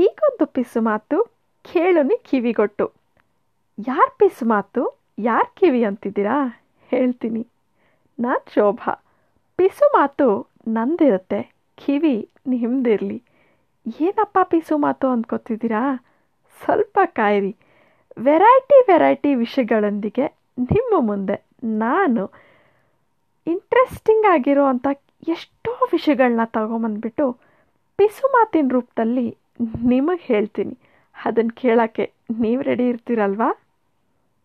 ಹೀಗೊಂದು ಪಿಸು ಮಾತು ಕೇಳುನಿ ಕಿವಿಗೊಟ್ಟು. ಯಾರ ಪಿಸು ಮಾತು? ಯಾರ ಕಿವಿ ಅಂತಿದ್ದೀರಾ? ಹೇಳ್ತೀನಿ. ನಾನು ಶೋಭಾ. ಪಿಸು ಮಾತು ನಂದಿರುತ್ತೆ, ಕಿವಿ ನಿಮ್ದಿರಲಿ. ಏನಪ್ಪ ಪಿಸು ಮಾತು ಅಂದ್ಕೋತಿದ್ದೀರಾ? ಸ್ವಲ್ಪ ಕಾಯಿರಿ. ವೆರೈಟಿ ವೆರೈಟಿ ವಿಷಯಗಳೊಂದಿಗೆ ನಿಮ್ಮ ಮುಂದೆ ನಾನು ಇಂಟ್ರೆಸ್ಟಿಂಗ್ ಆಗಿರೋ ಅಂಥ ಎಷ್ಟೋ ವಿಷಯಗಳನ್ನ ತಗೊಂಬಂದ್ಬಿಟ್ಟು ಪಿಸು ಮಾತಿನ ರೂಪದಲ್ಲಿ ನಿಮಗೆ ಹೇಳ್ತೀನಿ. ಅದನ್ನು ಕೇಳೋಕ್ಕೆ ನೀವು ರೆಡಿ ಇರ್ತೀರಲ್ವಾ?